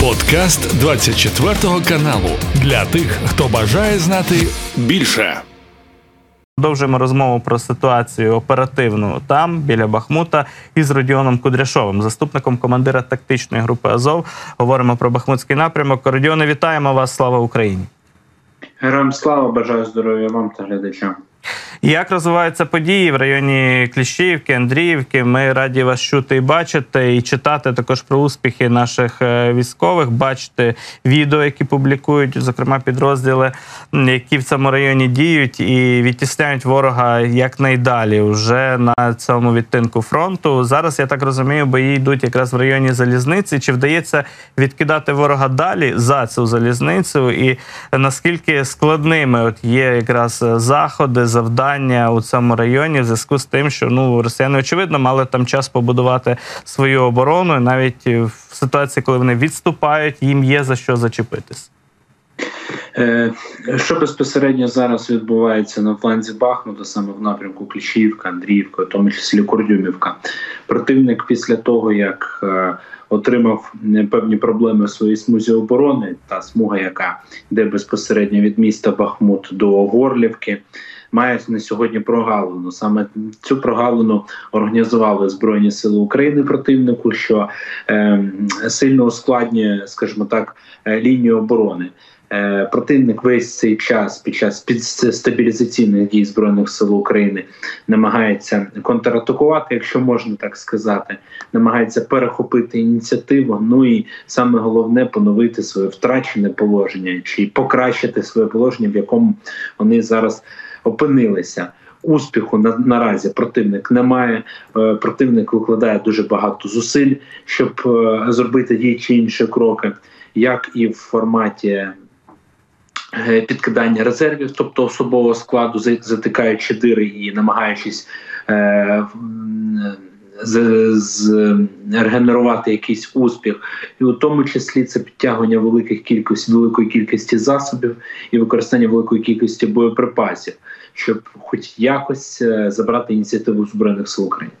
Подкаст 24 каналу для тих, хто бажає знати більше. Продовжуємо розмову про ситуацію оперативну там, біля Бахмута, із Родіоном Кудряшовим, заступником командира тактичної групи Азов. Говоримо про Бахмутський напрямок. Родіоне, вітаємо вас! Слава Україні! Героям слава бажаю здоров'я вам та глядачам. Як розвиваються події в районі Кліщівки, Андріївки? Ми раді вас чути і бачити, і читати також про успіхи наших е, військових, бачити відео, які публікують, зокрема підрозділи, які в цьому районі діють і відтісняють ворога якнайдалі вже на цьому відтинку фронту. Зараз я так розумію, бої йдуть якраз в районі залізниці. Чи вдається відкидати ворога далі за цю залізницю? І наскільки складними от є якраз заходи? Завдання у цьому районі в зв'язку з тим, що ну росіяни очевидно мали там час побудувати свою оборону, і навіть в ситуації, коли вони відступають, їм є за що зачепитись. Е, що безпосередньо зараз відбувається на фланзі Бахмута, саме в напрямку Кліщівка, Андріївка, в тому числі Курдюмівка, противник після того, як е, отримав певні проблеми в своїй смузі оборони, та смуга, яка йде безпосередньо від міста Бахмут до Горлівки, має на сьогодні прогалину. Саме цю прогалину організували Збройні Сили України противнику, що е, сильно ускладнює, скажімо так, е, лінію оборони. Е, противник весь цей час під час стабілізаційних дій збройних сил України намагається контратакувати, якщо можна так сказати, намагається перехопити ініціативу. Ну і саме головне поновити своє втрачене положення чи покращити своє положення, в якому вони зараз опинилися. Успіху на наразі противник не має. Е, противник викладає дуже багато зусиль, щоб е, зробити ті чи інші кроки, як і в форматі е, підкидання резервів, тобто особового складу, затикаючи дири і намагаючись з, з регенерувати якийсь успіх, і у тому числі це підтягування великих кількості великої кількості засобів і використання великої кількості боєприпасів, щоб, хоч якось, е, забрати ініціативу збройних сил України.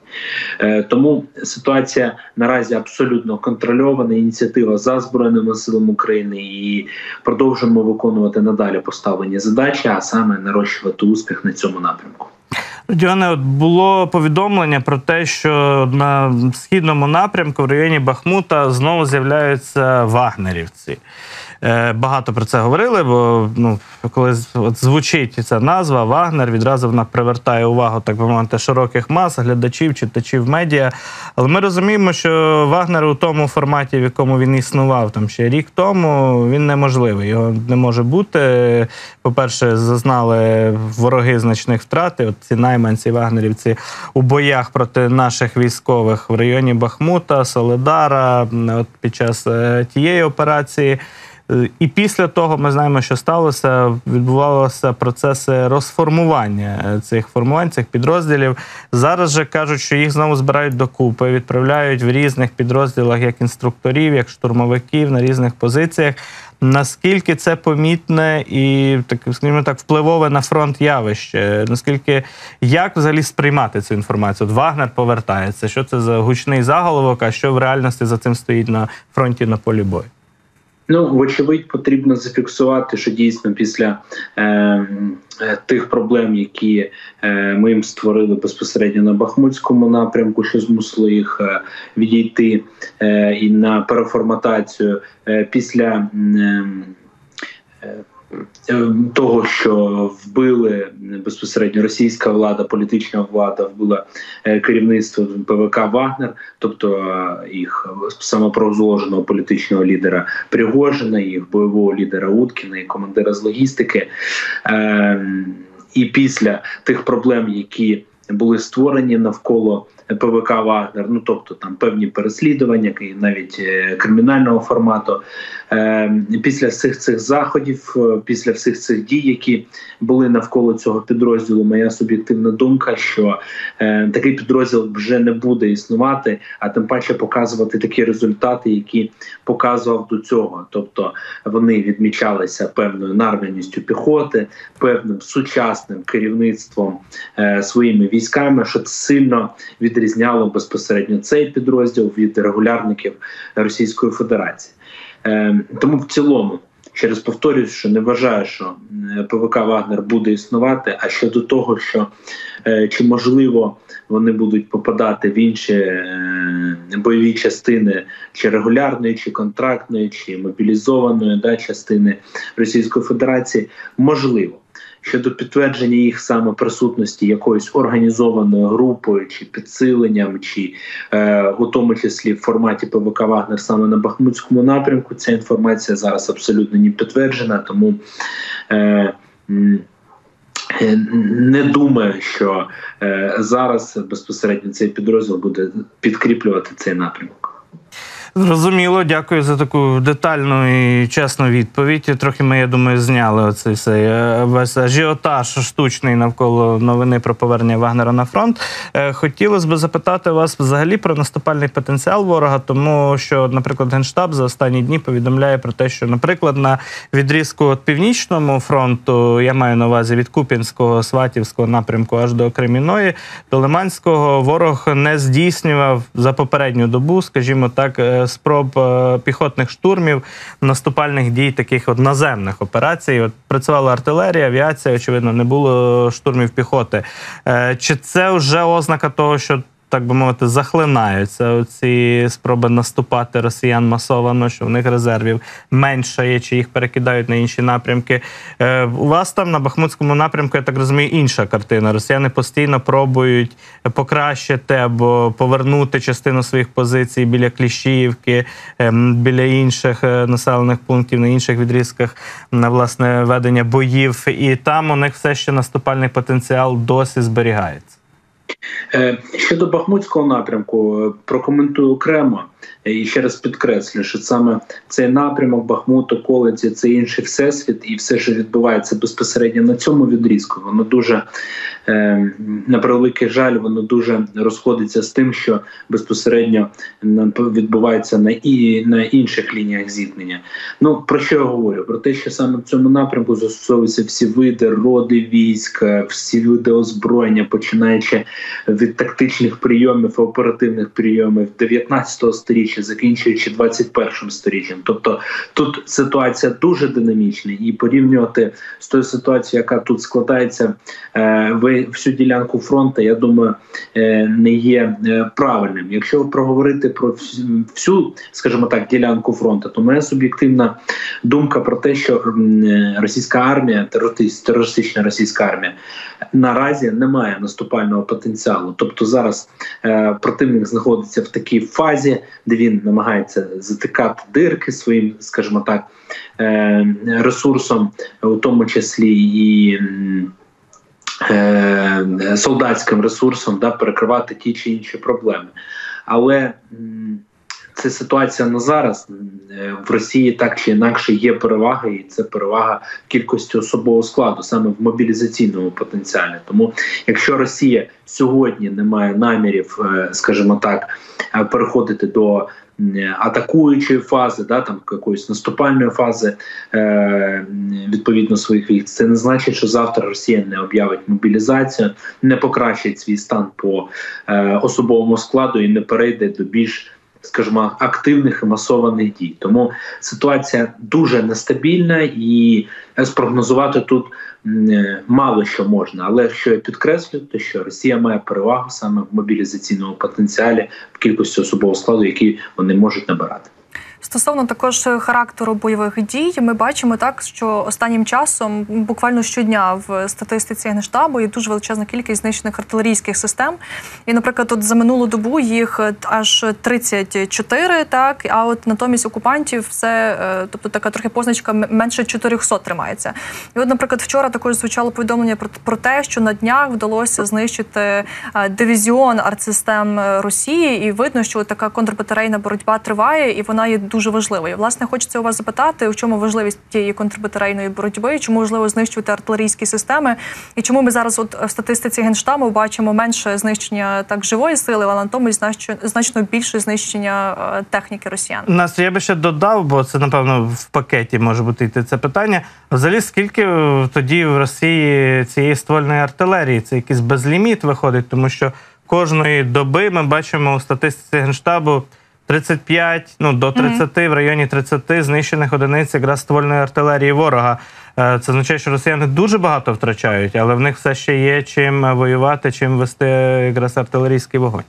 Е, тому ситуація наразі абсолютно контрольована. Ініціатива за збройними силами України і продовжуємо виконувати надалі поставлені задачі, а саме нарощувати успіх на цьому напрямку. Діоне, от було повідомлення про те, що на східному напрямку в районі Бахмута знову з'являються вагнерівці. Е, багато про це говорили, бо ну, коли от звучить ця назва Вагнер, відразу вона привертає увагу так би мовити, широких мас, глядачів, читачів медіа. Але ми розуміємо, що Вагнер у тому форматі, в якому він існував там ще рік тому, він неможливий. Його не може бути. По-перше, зазнали вороги значних втрат. От ці найманці вагнерівці у боях проти наших військових в районі Бахмута, Соледара, от під час е, тієї операції. І після того ми знаємо, що сталося. Відбувалися процеси розформування цих формувань, цих підрозділів. Зараз же кажуть, що їх знову збирають докупи, відправляють в різних підрозділах як інструкторів, як штурмовиків на різних позиціях. Наскільки це помітне і так скажімо так впливове на фронт явище? Наскільки як взагалі сприймати цю інформацію? От Вагнер повертається. Що це за гучний заголовок? А що в реальності за цим стоїть на фронті на полі бою? Ну, вочевидь, потрібно зафіксувати, що дійсно після е, е, тих проблем, які е, ми їм створили безпосередньо на Бахмутському напрямку, що змусило їх е, відійти е, і на переформатацію е, після. Е, е Е, того, що вбили безпосередньо російська влада, політична влада вбила е, керівництво ПВК Вагнер, тобто е, їх самопрозложеного політичного лідера Пригожина, їх бойового лідера Уткіна і командира з логістики. І після тих проблем, які були створені навколо ПВК Вагнер, ну тобто там певні переслідування, навіть е, кримінального формату. Ем, після всіх цих заходів, е, після всіх цих дій, які були навколо цього підрозділу, моя суб'єктивна думка, що е, такий підрозділ вже не буде існувати, а тим паче показувати такі результати, які показував до цього. Тобто вони відмічалися певною нарваністю піхоти, певним сучасним керівництвом своїми військами, що сильно відрізняло безпосередньо цей підрозділ від регулярників Російської Федерації. Тому в цілому. Через повторюсь, що не вважаю, що ПВК Вагнер буде існувати. А щодо того, що чи можливо вони будуть попадати в інші е, бойові частини чи регулярної, чи контрактної, чи мобілізованої да, частини Російської Федерації, можливо. Щодо підтвердження їх саме присутності якоюсь організованою групою чи підсиленням, чи е, у тому числі в форматі ПВК Вагнер саме на Бахмутському напрямку, ця інформація зараз абсолютно не підтверджена, тому е, Е, не думаю, що е, зараз безпосередньо цей підрозділ буде підкріплювати цей напрямок. Зрозуміло, дякую за таку детальну і чесну відповідь. Трохи ми, я думаю, зняли оцей цей е, весь ажіотаж штучний навколо новини про повернення Вагнера на фронт. Е, хотілося б запитати вас взагалі про наступальний потенціал ворога, тому що, наприклад, генштаб за останні дні повідомляє про те, що, наприклад, на відрізку від північному фронту я маю на увазі від Купінського, Сватівського напрямку аж до Креміної, до Лиманського ворог не здійснював за попередню добу, скажімо так. Спроб е, піхотних штурмів, наступальних дій, таких от наземних операцій. От Працювала артилерія, авіація, очевидно, не було штурмів піхоти. Е, чи це вже ознака того, що так би мовити, захлинаються ці спроби наступати росіян масовано, що в них резервів менше є, чи їх перекидають на інші напрямки. Е, у вас там на Бахмутському напрямку, я так розумію, інша картина. Росіяни постійно пробують покращити або повернути частину своїх позицій біля Кліщіївки, ем, біля інших е, населених пунктів, на інших відрізках на власне ведення боїв. І там у них все ще наступальний потенціал досі зберігається. Е, щодо Бахмутського напрямку, е, прокоментую окремо і ще раз підкреслю, що саме цей напрямок Бахмут, околиці, це інший всесвіт, і все, що відбувається безпосередньо на цьому відрізку, воно дуже е, на превеликий жаль, воно дуже розходиться з тим, що безпосередньо відбувається на і на інших лініях зіткнення. Ну про що я говорю? Про те, що саме в цьому напрямку застосовуються всі види роди війська, всі види озброєння, починаючи від тактичних прийомів, оперативних прийомів 19 століття, закінчуючи 21 сторіччям. Тобто тут ситуація дуже динамічна, і порівнювати з тою ситуацією, яка тут складається е, в всю ділянку фронту, я думаю, е, не є е, правильним. Якщо проговорити про всю, скажімо так, ділянку фронту, то моя суб'єктивна думка про те, що російська армія, терористична російська армія, наразі не має наступального потенціалу. Тобто зараз противник знаходиться в такій фазі, де він намагається затикати дирки своїм, скажімо так, е, ресурсом, у тому числі і е, солдатським ресурсом, да, перекривати ті чи інші проблеми. Але це ситуація на зараз е, в Росії так чи інакше є перевага, і це перевага кількості особового складу саме в мобілізаційному потенціалі. Тому якщо Росія сьогодні не має намірів, е, скажімо так, е, переходити до атакуючої фази, да там якоїсь наступальної фази відповідно своїх військ, це не значить, що завтра Росія не об'явить мобілізацію, не покращить свій стан по особовому складу і не перейде до більш скажімо, активних і масованих дій. Тому ситуація дуже нестабільна і спрогнозувати тут е, мало що можна. Але що я підкреслю, то що Росія має перевагу саме в мобілізаційному потенціалі в кількості особового складу, який вони можуть набирати. Стосовно також характеру бойових дій, ми бачимо так, що останнім часом буквально щодня в статистиці генштабу є дуже величезна кількість знищених артилерійських систем. І, наприклад, от за минулу добу їх аж 34, так а от натомість окупантів все, е, тобто така трохи позначка менше 400 тримається. І, от, наприклад, вчора також звучало повідомлення про, про те, що на днях вдалося знищити е, дивізіон артсистем Росії, і видно, що така контрбатарейна боротьба триває, і вона є дуже важливою. Власне, хочеться у вас запитати, у чому важливість тієї контрбатарейної боротьби, чому важливо знищувати артилерійські системи, і чому ми зараз, от в статистиці генштабу, бачимо менше знищення так живої сили, але натомість значно, більше знищення е, техніки росіян. Нас я би ще додав, бо це напевно в пакеті може бути йти це питання. Взагалі, скільки тоді в Росії цієї ствольної артилерії? Це якийсь безліміт виходить, тому що кожної доби ми бачимо у статистиці генштабу 35, ну до 30, в районі 30 знищених одиниць якраз ствольної артилерії ворога. Е, Це означає, що росіяни дуже багато втрачають, але в них все ще є чим воювати, чим вести якраз артилерійський вогонь.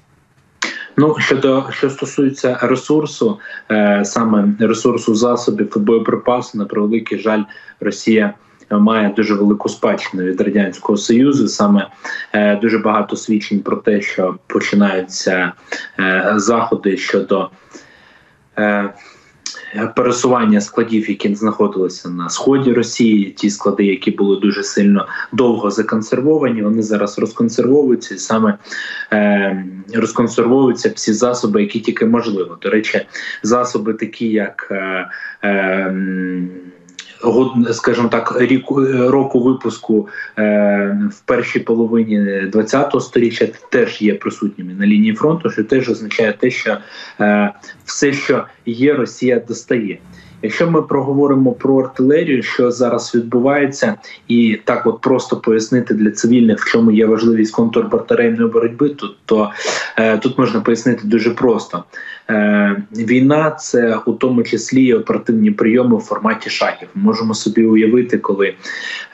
Ну щодо що стосується ресурсу, е, саме ресурсу засобів боєприпасу, на превеликий жаль, Росія. Має дуже велику спадщину від радянського союзу. Саме е, дуже багато свідчень про те, що починаються е, заходи щодо е, пересування складів, які знаходилися на сході Росії. Ті склади, які були дуже сильно довго законсервовані, вони зараз розконсервовуються і саме е, розконсервовуються всі засоби, які тільки можливо. До речі, засоби такі, як е, е, скажімо так, рік року випуску е, в першій половині 20-го століття теж є присутніми на лінії фронту, що теж означає те, що е, все, що є, Росія достає. Якщо ми проговоримо про артилерію, що зараз відбувається, і так от просто пояснити для цивільних, в чому є важливість контрбатарейної боротьби, то, то е, тут можна пояснити дуже просто. Е, війна це у тому числі і оперативні прийоми в форматі шахів. Можемо собі уявити, коли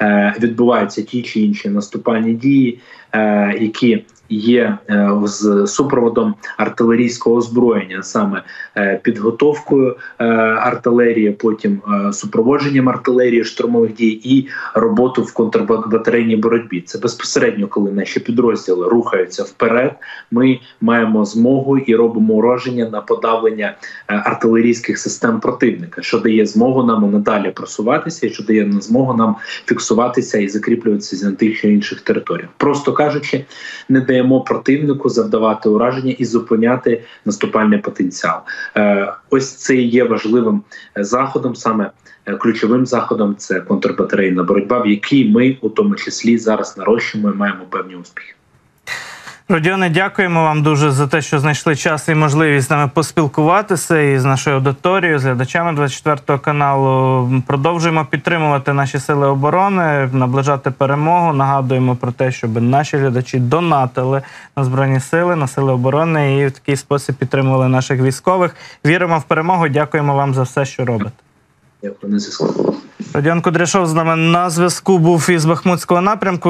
е, відбуваються ті чи інші наступальні дії, е, які є е, з супроводом артилерійського озброєння, саме е, підготовкою е, артилерії, потім супроводженням артилерії штурмових дій і роботу в контрбатарейній боротьбі. Це безпосередньо, коли наші підрозділи рухаються вперед. Ми маємо змогу і робимо ураження на подавлення артилерійських систем противника, що дає змогу нам надалі просуватися, і що дає змогу нам фіксуватися і закріплюватися на тих чи інших територіях. Просто кажучи, не даємо противнику завдавати ураження і зупиняти наступальний потенціал. Е, Ось це є важливим е, заходом, саме е, ключовим заходом це контрбатарейна боротьба, в якій ми у тому числі зараз нарощуємо і маємо певні успіхи. Родіоне, дякуємо вам дуже за те, що знайшли час і можливість з нами поспілкуватися і з нашою аудиторією, з глядачами 24 каналу. Продовжуємо підтримувати наші сили оборони, наближати перемогу. Нагадуємо про те, щоб наші глядачі донатили на збройні сили, на сили оборони і в такий спосіб підтримували наших військових. Віримо в перемогу. Дякуємо вам за все, що робите. Дякую на зв'язку. Родіон Кудряшов з нами на зв'язку був із Бахмутського напрямку.